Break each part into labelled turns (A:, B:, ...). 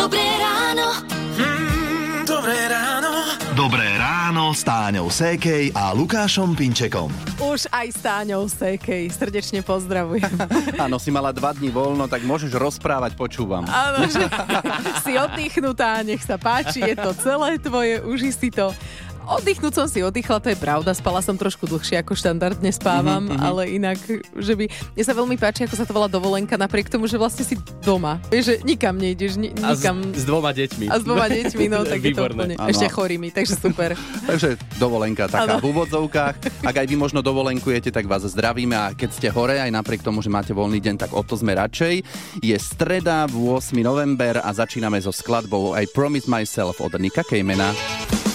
A: Dobré ráno.
B: Mm, dobré ráno.
C: Dobré ráno s Táňou Sékej a Lukášom Pinčekom.
D: Už aj s Táňou Sekej. Srdečne pozdravujem.
E: Áno, si mala dva dní voľno, tak môžeš rozprávať, počúvam.
D: Áno, že si oddychnutá, nech sa páči, je to celé tvoje, uži si to. Oddychnúť som si oddychla, to je pravda, spala som trošku dlhšie ako štandardne spávam, mm-hmm. ale inak, že by... Mne sa veľmi páči, ako sa to volá dovolenka, napriek tomu, že vlastne si doma. Vieš, že nikam nejdeš, ni-
F: A s,
D: nikam...
F: s dvoma deťmi.
D: A s dvoma deťmi, no tak je to úplne... Ešte chorými, takže super.
E: Takže dovolenka taká
D: Áno.
E: v úvodzovkách. Ak aj vy možno dovolenkujete, tak vás zdravíme a keď ste hore, aj napriek tomu, že máte voľný deň, tak o to sme radšej. Je streda, 8. november a začíname so skladbou I Promise Myself od Nika Kejmena.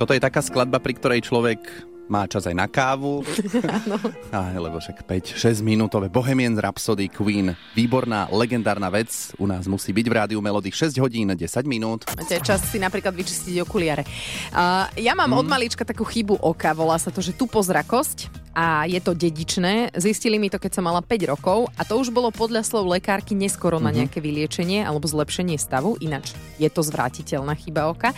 E: Toto je taká skladba, pri ktorej človek má čas aj na kávu. Á, lebo však 5-6 minútové Bohemian Rhapsody Queen. Výborná, legendárna vec. U nás musí byť v rádiu Melody 6 hodín 10 minút.
D: Máte čas si napríklad vyčistiť okuliare. Uh, ja mám od malička takú chybu oka, volá sa to, že tupozrakosť a je to dedičné. Zistili mi to, keď som mala 5 rokov a to už bolo podľa slov lekárky neskoro na nejaké vyliečenie alebo zlepšenie stavu, ináč je to zvrátiteľná chyba oka.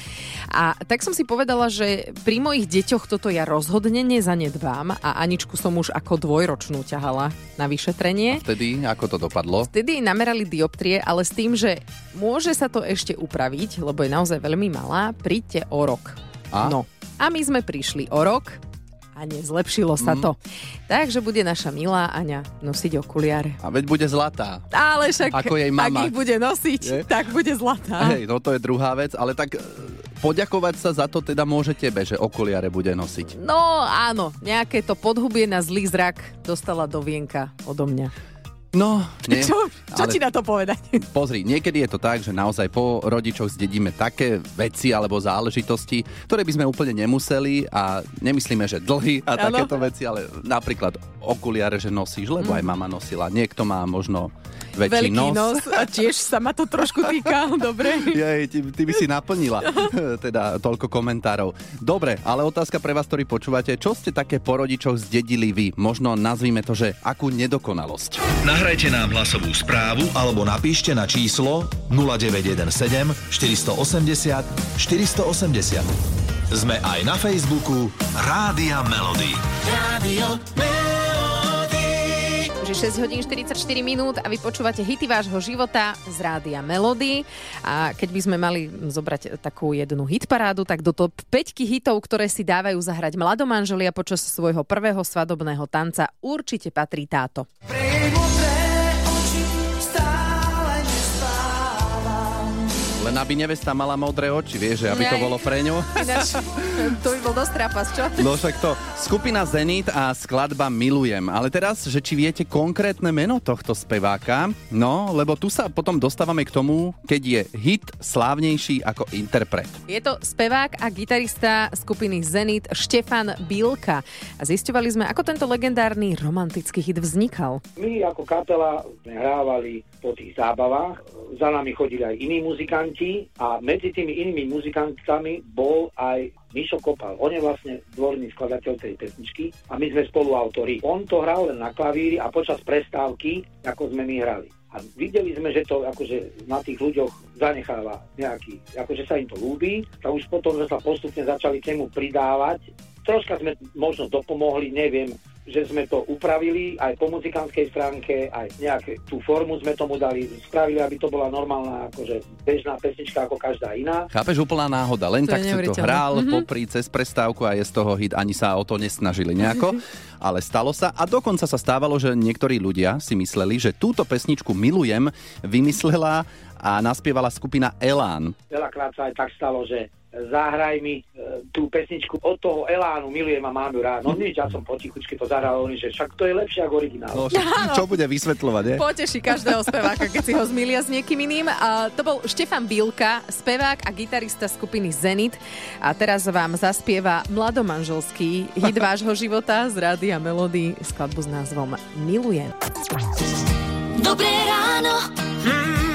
D: A tak som si povedala, že pri mojich deťoch toto ja rozhodne nezanedbám a Aničku som už ako dvojročnú ťahala na vyšetrenie.
E: Vtedy, ako to dopadlo?
D: Vtedy namerali dioptrie, ale s tým, že môže sa to ešte upraviť, lebo je naozaj veľmi malá, príďte o rok.
E: A?
D: No. A my sme prišli o rok a nezlepšilo sa to. Takže bude naša milá Aňa nosiť okuliare.
E: A veď bude zlatá.
D: Ale však,
E: Ako jej
D: ak
E: mama.
D: ich bude nosiť,
E: Je?
D: tak bude zlatá.
E: Hej, toto je druhá vec, ale tak e, poďakovať sa za to teda môže tebe, že okuliare bude nosiť.
D: No áno, nejaké to podhubie na zlý zrak dostala do vienka odo mňa.
E: No, nie.
D: Čo, čo
E: ale
D: ti na to povedať?
E: Pozri, niekedy je to tak, že naozaj po rodičoch zdedíme také veci alebo záležitosti, ktoré by sme úplne nemuseli a nemyslíme, že dlhy a
D: Áno.
E: takéto veci, ale napríklad okuliare, že nosíš, lebo aj mama nosila. Niekto má možno väčší.
D: Veľký
E: nos.
D: nos a tiež sa ma to trošku týka, dobre.
E: Jej, ty, ty by si naplnila teda toľko komentárov. Dobre, ale otázka pre vás, ktorí počúvate, čo ste také po rodičoch zdedili vy? Možno nazvime to, že akú nedokonalosť.
C: Nahrajte nám hlasovú správu alebo napíšte na číslo 0917 480 480. Sme aj na Facebooku Rádia Melody.
B: Rádio Melody.
D: Že 6 hodín 44 minút a vy počúvate hity vášho života z rádia Melody. A keď by sme mali zobrať takú jednu hitparádu, tak do top 5 hitov, ktoré si dávajú zahrať mladomanželia počas svojho prvého svadobného tanca, určite patrí táto.
E: Len aby nevesta mala modré oči, vieš, že aby to bolo pre ňu.
D: Ináč, to by bol dosť trapas, čo?
E: No však to. Skupina Zenit a skladba Milujem. Ale teraz, že či viete konkrétne meno tohto speváka? No, lebo tu sa potom dostávame k tomu, keď je hit slávnejší ako interpret.
D: Je to spevák a gitarista skupiny Zenit Štefan Bilka. A zisťovali sme, ako tento legendárny romantický hit vznikal.
G: My ako kapela sme hrávali po tých zábavách, za nami chodili aj iní muzikanti a medzi tými inými muzikantami bol aj Mišo Kopal. On je vlastne dvorný skladateľ tej pesničky a my sme spoluautori. On to hral len na klavíri a počas prestávky, ako sme my hrali. A videli sme, že to akože na tých ľuďoch zanecháva nejaký, akože sa im to ľúbi, a už potom sme sa postupne začali k nemu pridávať. Troška sme možno dopomohli, neviem, že sme to upravili aj po muzikantskej stránke, aj nejaké tú formu sme tomu dali, spravili, aby to bola normálna, akože bežná pesnička ako každá iná.
E: Chápeš, úplná náhoda. Len
D: To
E: tak si to hral
D: Mhm.
E: popri cez prestávku a je z toho hit. Ani sa o to nesnažili nejako. Ale stalo sa. A dokonca sa stávalo, že niektorí ľudia si mysleli, že túto pesničku Milujem vymyslela a naspievala skupina Elán.
G: Veľakrát sa aj tak stalo, že zahraj mi e, tú pesničku od toho Elánu, milujem a mám ju rád. No nič, ja som potichučky to zahral, oni, že však to je lepšie ako originál.
E: No, však čo bude vysvetľovať, je?
D: Poteší každého speváka, keď si ho zmilia s niekým iným. A to bol Štefan Bilka, spevák a gitarista skupiny Zenit. A teraz vám zaspieva mladomanželský hit vášho života z Rádia Melody skladbu s názvom Milujem.
A: Dobré ráno.
B: Mm,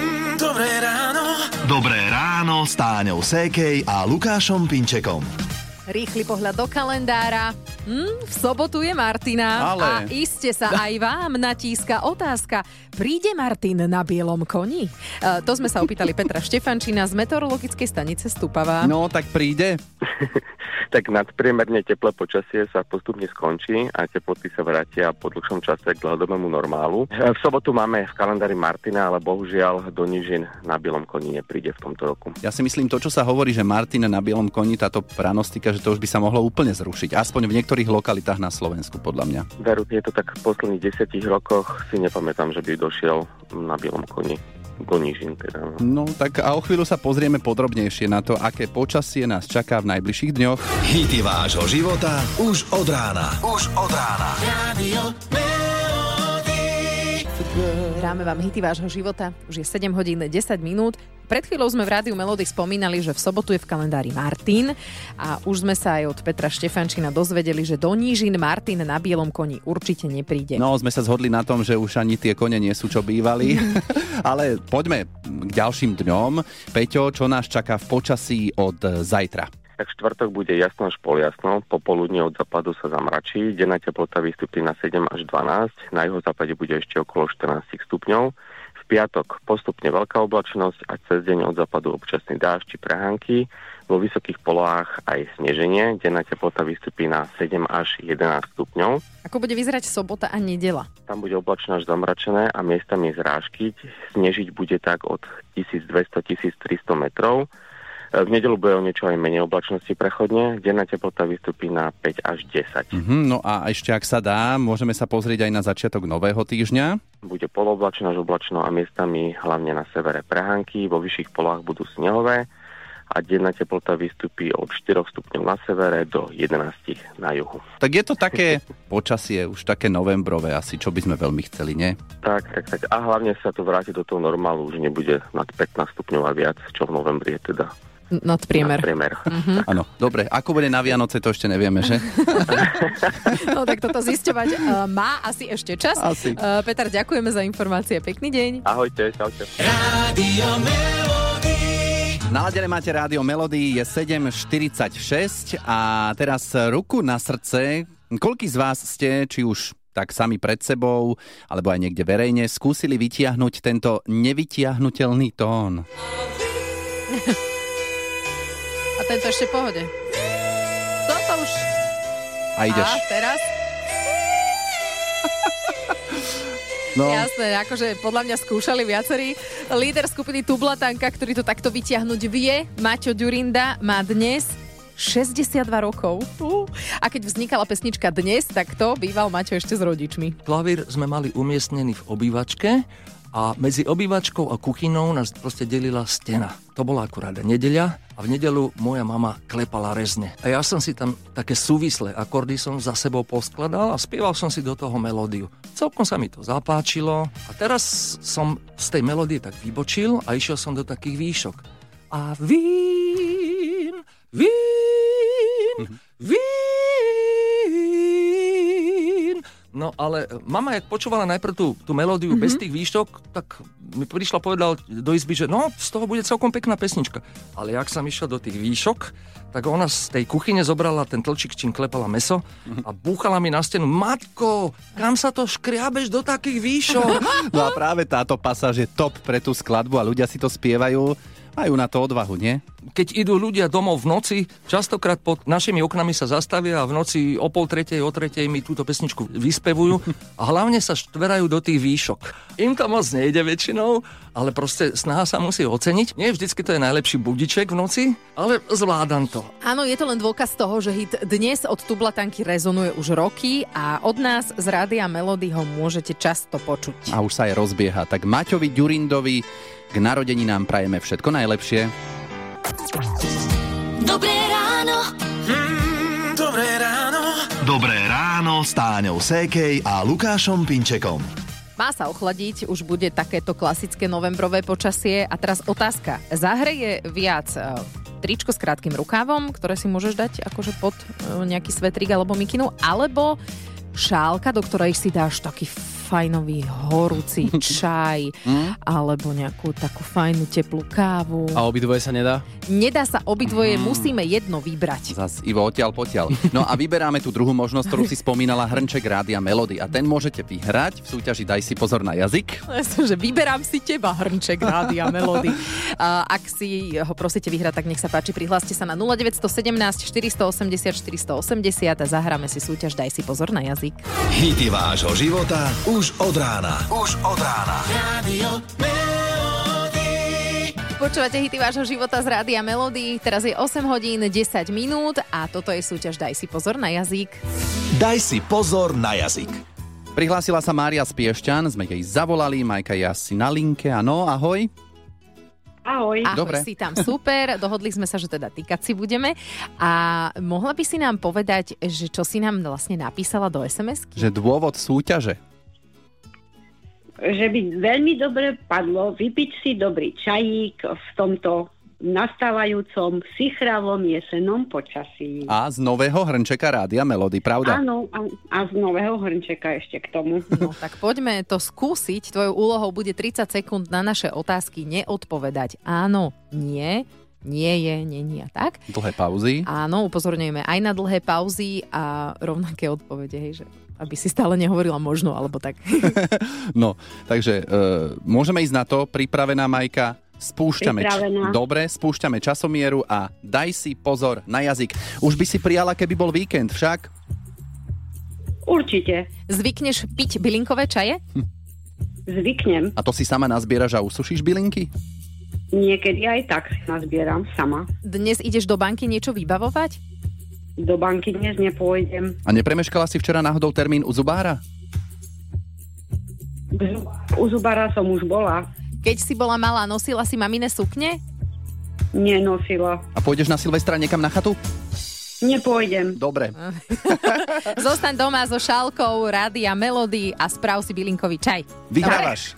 B: dobré ráno.
C: Dobré ráno s Táňou Sékej a Lukášom Pinčekom.
D: Rýchly pohľad do kalendára. V sobotu je Martina
E: Ale.
D: a iste sa aj vám natíska otázka. Príde Martin na bielom koni? Uh, to sme sa opýtali Petra Štefančina z meteorologickej stanice Stupava.
E: No, tak príde.
F: tak nadpriemerne teplé počasie sa postupne skončí a teploty sa vrátia po dlhšom čase k dlhodobému normálu. E, V sobotu máme v kalendári Martina, ale bohužiaľ do nížin na bielom koni nepríde v tomto roku.
E: Ja si myslím, to, čo sa hovorí, že Martin na bielom koni, táto pranostika, že to už by sa mohlo úplne zrušiť. Aspoň v niektorých lokalitách na Slovensku, podľa mňa.
F: Veru, je to tak v posledných desiatich rokoch, si nepamätám, že by došiel na bielom koni do nížin. Teda, no.
E: No tak a o chvíľu sa pozrieme podrobnejšie na to, aké počasie nás čaká v najbližších dňoch.
C: Hity vášho života už od rána. Už od rána.
B: Radio
D: Hráme vám hity vášho života. Už je 7 hodín 10 minút. Pred chvíľou sme v Rádiu Melody spomínali, že v sobotu je v kalendári Martin a už sme sa aj od Petra Štefančina dozvedeli, že do nížin Martin na bielom koni určite nepríde.
E: No, sme sa zhodli na tom, že už ani tie kone nie sú, čo bývali. Ale poďme k ďalším dňom. Peťo, čo nás čaká v počasí od zajtra?
F: Tak štvrtok bude jasno až poliasno, popoludne od západu sa zamračí, denná teplota vystúpi na 7 až 12, na jeho západe bude ešte okolo 14 stupňov. V piatok postupne veľká oblačnosť a cez deň od západu občasný dážď či prehánky. Vo vysokých polohách aj sneženie, denná teplota vystúpi na 7 až 11 stupňov.
D: Ako bude vyzerať sobota a nedela?
F: Tam bude oblačno až zamračené a miestami zrážky. Snežiť bude tak od 1200-1300 metrov. E, V nedelu bude o niečo aj menej oblačnosti prechodne. Denná teplota vystúpi na 5 až 10.
E: Mhm, no a ešte ak sa dá, môžeme sa pozrieť aj na začiatok nového týždňa.
F: Bude poloblačno až oblačno a miestami hlavne na severe prehánky. Vo vyšších polách budú snehové a denná teplota vystúpi od 4 stupňov na severe do 11 na juhu.
E: Tak je to také počasie, už také novembrové asi, čo by sme veľmi chceli, nie?
F: Tak, tak, tak. A hlavne sa to vráti do toho normálu, už nebude nad 15 stupňov a viac, čo v novembri je teda
D: N- Nadpriemer.
F: priemer.
E: Áno, dobre. Ako bude na Vianoce, to ešte nevieme, že?
D: No tak toto zisťovať uh, má asi ešte čas.
E: Asi.
D: Uh, Peter, ďakujeme za informácie. Pekný deň.
F: Ahojte, čaute.
B: Radio.
E: Naladené máte rádio Melody, je 7.46 a teraz ruku na srdce. Koľký z vás ste, či už tak sami pred sebou, alebo aj niekde verejne, skúsili vytiahnuť tento nevytiahnutelný tón?
D: A tento ešte v pohode. Toto už.
E: A ideš.
D: A teraz?
E: No,
D: Jasné, akože podľa mňa skúšali viacerí. Líder skupiny Tublatanka, ktorý to takto vytiahnuť vie, Maťo Ďurinda, má dnes 62 rokov. Uh. A keď vznikala pesnička dnes, tak to býval Maťo ešte s rodičmi.
H: Klavír sme mali umiestnený v obývačke a medzi obývačkou a kuchynou nás proste delila stena. To bola akurát nedeľa a v nedelu moja mama klepala rezne. A ja som si tam také súvislé akordy som za sebou poskladal a spieval som si do toho melódiu. Celkom sa mi to zapáčilo a teraz som z tej melódie tak vybočil a išiel som do takých výšok. A vín, vín, vín. No ale mama, jak počúvala najprv tú, tú melódiu mm-hmm. bez tých výšok, tak mi prišla povedal do izby, že no, z toho bude celkom pekná pesnička. Ale jak som išiel do tých výšok, tak ona z tej kuchyne zobrala ten tlčík, čím klepala meso a búchala mi na stenu. Matko, kam sa to škriabeš do takých výšok?
E: no a práve táto pasáž je top pre tú skladbu a ľudia si to spievajú. Majú na to odvahu, nie?
H: Keď idú ľudia domov v noci, častokrát pod našimi oknami sa zastavia a v noci o pol tretej, o tretej mi túto pesničku vyspevujú a hlavne sa štverajú do tých výšok. Im to moc nejde väčšinou, ale proste snaha sa musí oceniť. Nie vždycky to je najlepší budiček v noci, ale zvládam to.
D: Áno, je to len dôkaz toho, že hit dnes od Tublatanky rezonuje už roky a od nás z Rádia Melody ho môžete často počuť.
E: A už sa aj rozbieha. Tak Maťovi Ďurindovi k narodeninám prajeme všetko najlepšie.
A: Dobré ráno.
B: Mm, dobré ráno.
C: Dobré ráno s Táňou Sékej a Lukášom Pinčekom.
D: Má sa ochladiť, už bude takéto klasické novembrové počasie. A teraz otázka. Zahreje viac e, tričko s krátkým rukávom, ktoré si môžeš dať akože pod e, nejaký svetrík alebo mikinu, alebo šálka, do ktorej si dáš taký fajnový horúci čaj alebo nejakú takú fajnú teplú kávu.
I: A obidvoje sa nedá?
D: Nedá sa obidvoje, musíme jedno vybrať.
E: Zas Ivo odtiaľ potiaľ. No a vyberáme tú druhú možnosť, ktorú si spomínala, hrnček Rádia Melody. A ten môžete vyhrať v súťaži Daj si pozor na jazyk.
D: Ja som, že vyberám si teba, hrnček Rádia Melody. A ak si ho prosíte vyhrať, tak nech sa páči, prihláste sa na 0917 480 480 a zahráme si súťaž Daj si pozor na jazyk.
C: Hity vášho života už od rána. Už od rána.
B: Radio Melody.
D: Počúvate hity vášho života z Rádia Melody. Teraz je 8 hodín 10 minút a toto je súťaž Daj si pozor na jazyk.
C: Daj si pozor na jazyk.
E: Prihlásila sa Mária z Piešťan, sme jej zavolali, Majka je asi na linke, áno, ahoj.
J: Ahoj.
D: Ahoj,
E: Dobre.
D: si tam super. Dohodli sme sa, že teda týkať si budeme. A mohla by si nám povedať, že čo si nám vlastne napísala do SMS-ky?
E: Že dôvod súťaže.
J: Že by veľmi dobre padlo vypiť si dobrý čajík v tomto nastávajúcom sichravom jesenom počasí.
E: A z nového hrnčeka Rádia Melody, pravda?
J: Áno, a, a z nového hrnčeka ešte k tomu.
D: No tak poďme to skúsiť. Tvojou úlohou bude 30 sekúnd na naše otázky neodpovedať. Áno, nie, nie je, nie, a tak.
E: Dlhé pauzy.
D: Áno, upozorňujeme aj na dlhé pauzy a rovnaké odpovede, hej, že aby si stále nehovorila možno, alebo tak.
E: No, takže e, môžeme ísť na to, pripravená Majka, spúšťame,
J: Pripravená.
E: dobre, spúšťame časomieru a daj si pozor na jazyk. Už by si prijala, keby bol víkend, však?
J: Určite.
D: Zvykneš piť bylinkové čaje?
J: Zvyknem.
E: A to si sama nazbieraš a usušíš bylinky?
J: Niekedy aj tak nazbieram sama.
D: Dnes ideš do banky niečo vybavovať?
J: Do banky dnes nepôjdem.
E: A nepremeškala si včera náhodou termín u zubára?
J: U zubara som už bola.
D: Keď si bola malá, nosila si mamine sukne?
J: Nenosila.
E: A pôjdeš na Silvestra niekam na chatu?
J: Nepôjdem.
E: Dobre.
D: Zostaň doma so šálkou, rádia, melódy a správ si bylinkový čaj.
E: Vyhrávaš.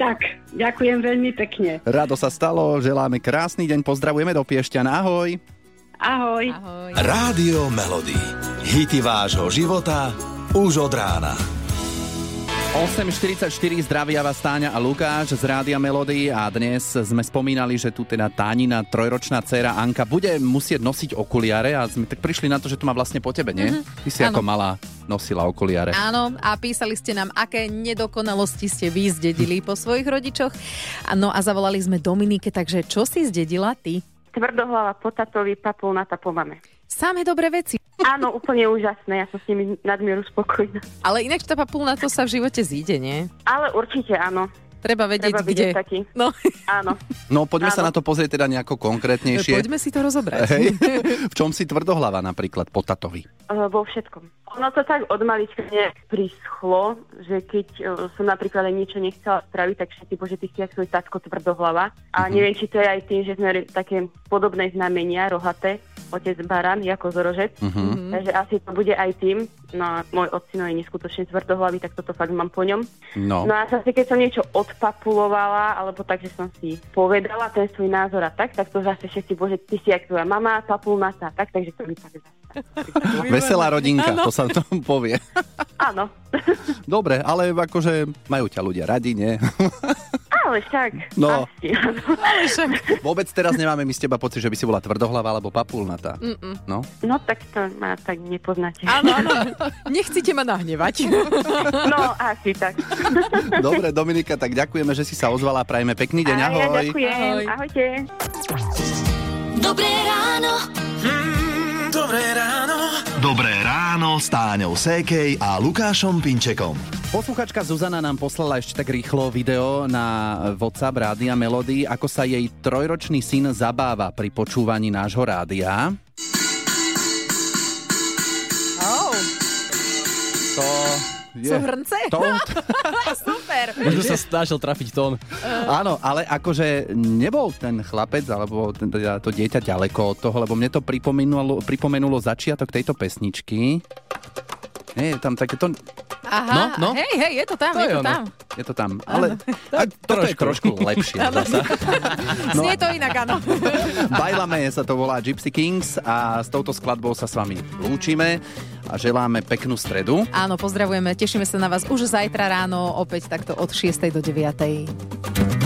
J: Tak, ďakujem veľmi pekne.
E: Rado sa stalo, želáme krásny deň, pozdravujeme do Piešťan, ahoj.
J: Ahoj.
D: Ahoj.
C: Rádio Melody. Hity vášho života už od rána.
E: 8.44 zdravia vás Táňa a Lukáš z Rádia Melody a dnes sme spomínali, že tu teda Tánina trojročná dcéra Anka bude musieť nosiť okuliare a sme tak prišli na to, že to má vlastne po tebe, nie?
D: Mhm.
E: Ty si
D: Áno.
E: ako malá nosila okuliare.
D: Áno, a písali ste nám, aké nedokonalosti ste vy zdedili po svojich rodičoch. No a zavolali sme Dominike, takže čo si zdedila ty?
K: Tvrdohlava po tatovi, papulnata po mame.
D: Samé dobré veci.
K: Áno, úplne úžasné, ja som s nimi nadmieru spokojná.
D: Ale inak tá papulna to sa v živote zíde, nie?
K: Ale určite áno.
D: Treba vedieť,
K: Treba
D: kde.
K: taký.
D: No,
K: Áno.
E: No poďme sa
K: Áno.
E: na to pozrieť teda nejako konkrétnejšie.
D: poďme si to rozobrať.
E: Hej. v čom si tvrdohlava napríklad po tatovi?
K: Uh, vo všetkom. Ono to tak od malička nejak prischlo, že keď uh, som napríklad aj niečo nechcela spraviť, tak všetci, bože, ty si jak svoj tatko tvrdohlava. A
E: Mhm.
K: neviem, či to je aj tým, že sme také podobné znamenia, rohaté, otec baran, ako zorožec.
E: Mhm.
K: Takže asi to bude aj tým. No a môj otcino je neskutočne tvrdohlavý, tak toto fakt mám po ňom.
E: No.
K: No a zase, keď som niečo odpapulovala, alebo tak, že som si povedala ten svoj názor a tak, tak to zase všetci, bože, ty si jak tvoja mama, papulnata, tak, takže to mi tak.
E: Veselá rodinka, to sa to povie.
K: Áno,
E: Dobre, ale akože majú ťa ľudia radi, nie?
K: ale však.
E: No.
K: Asi, áno.
E: Vôbec teraz nemáme my z teba pocit, že by si bola tvrdohlava alebo papulnatá. No.
K: No tak to ma tak nepoznáte.
D: Áno, áno. Nechcete ma nahnevať.
K: No, asi tak.
E: Dobre, Dominika, tak ďakujeme, že si sa ozvala. Prajme pekný deň,
K: A ja
E: ahoj.
K: ďakujem.
D: Ahoj.
K: Ahojte.
A: Dobré ráno.
B: Mm, dobré ráno.
C: Ráno s Táňou Sékej a Lukášom Pinčekom.
E: Posluchačka Zuzana nám poslala ešte tak rýchlo video na WhatsApp Rádia Melody, ako sa jej trojročný syn zabáva pri počúvaní nášho rádia. Je...
D: sú hrnce?
E: To,
D: Super.
I: Možno sa snažil trafiť tón.
E: áno, ale akože nebol ten chlapec alebo ten, teda to dieťa ďaleko od toho, lebo mne to pripomenulo, pripomenulo začiatok tejto pesničky. Nie, je tam takéto
D: Aha,
I: No, no.
D: hej, hej, je to tam,
I: To
D: je
I: je
D: to
I: ono.
D: tam.
E: Je to tam, ale tak, toto je trošku lepšie.
D: No. Znie to inak, áno.
E: Bajlame sa to volá Gypsy Kings a s touto skladbou sa s vami lúčime a želáme peknú stredu.
D: Áno, pozdravujeme, tešíme sa na vás už zajtra ráno, opäť takto od 6. do 9.